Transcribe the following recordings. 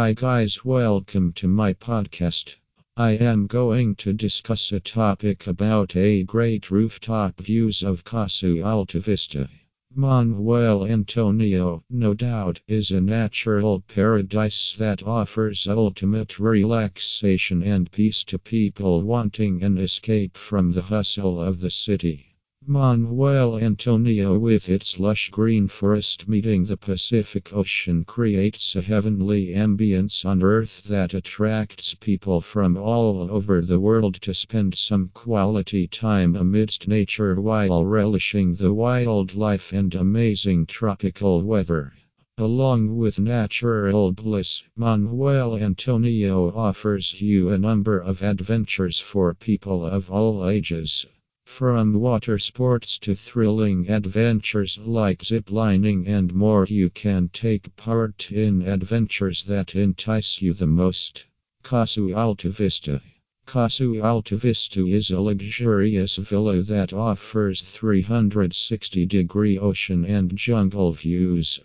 Hi, guys, welcome to my podcast. I am going to discuss a topic about a great rooftop views of Casa Alta Vista. Manuel Antonio, no doubt, is a natural paradise that offers ultimate relaxation and peace to people wanting an escape from the hustle of the city. Manuel Antonio, with its lush green forest meeting the Pacific Ocean, creates a heavenly ambience on earth that attracts people from all over the world to spend some quality time amidst nature while relishing the wildlife and amazing tropical weather. Along with natural bliss, Manuel Antonio offers you a number of adventures for people of all ages. From water sports to thrilling adventures like ziplining and more, you can take part in adventures that entice you the most. Casa Alta Vista Casa Alta Vista is a luxurious villa that offers 360 degree ocean and jungle views.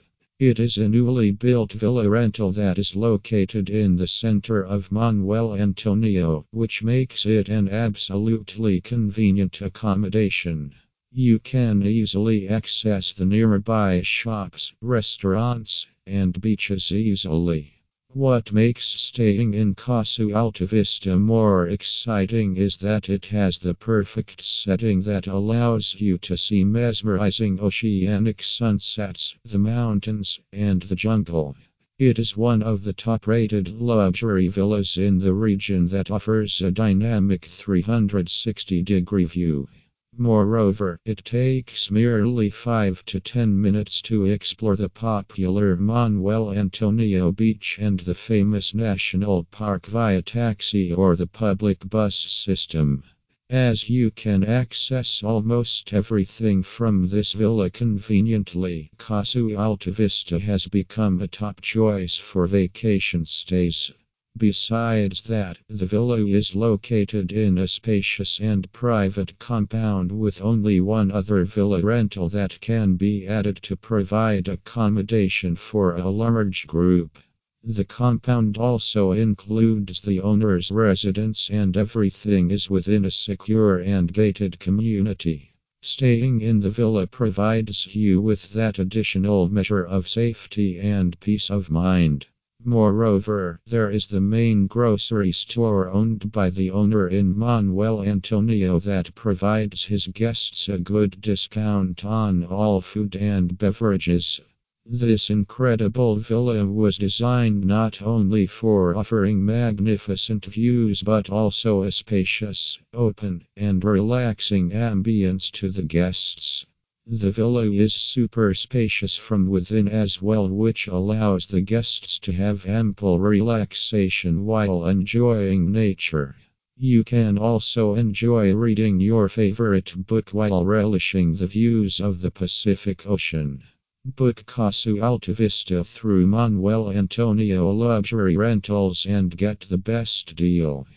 It is a newly built villa rental that is located in the center of Manuel Antonio, which makes it an absolutely convenient accommodation. You can easily access the nearby shops, restaurants, and beaches easily. What makes staying in Casa Alta Vista more exciting is that it has the perfect setting that allows you to see mesmerizing oceanic sunsets, the mountains, and the jungle. It is one of the top rated luxury villas in the region that offers a dynamic 360 degree view. Moreover, it takes merely 5 to 10 minutes to explore the popular Manuel Antonio Beach and the famous National Park via taxi or the public bus system. As you can access almost everything from this villa conveniently, Casa Alta Vista has become a top choice for vacation stays. Besides that, the villa is located in a spacious and private compound with only one other villa rental that can be added to provide accommodation for a large group. The compound also includes the owner's residence and everything is within a secure and gated community. Staying in the villa provides you with that additional measure of safety and peace of mind. Moreover, there is the main grocery store owned by the owner in Manuel Antonio that provides his guests a good discount on all food and beverages. This incredible villa was designed not only for offering magnificent views but also a spacious, open, and relaxing ambience to the guests. The villa is super spacious from within as well, which allows the guests to have ample relaxation while enjoying nature. You can also enjoy reading your favorite book while relishing the views of the Pacific Ocean. Book Casa Alta Vista through Manuel Antonio Luxury Rentals and get the best deal.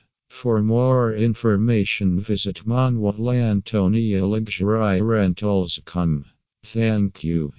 For more information, visit Manuel Antonio Luxury Rentals. Thank you.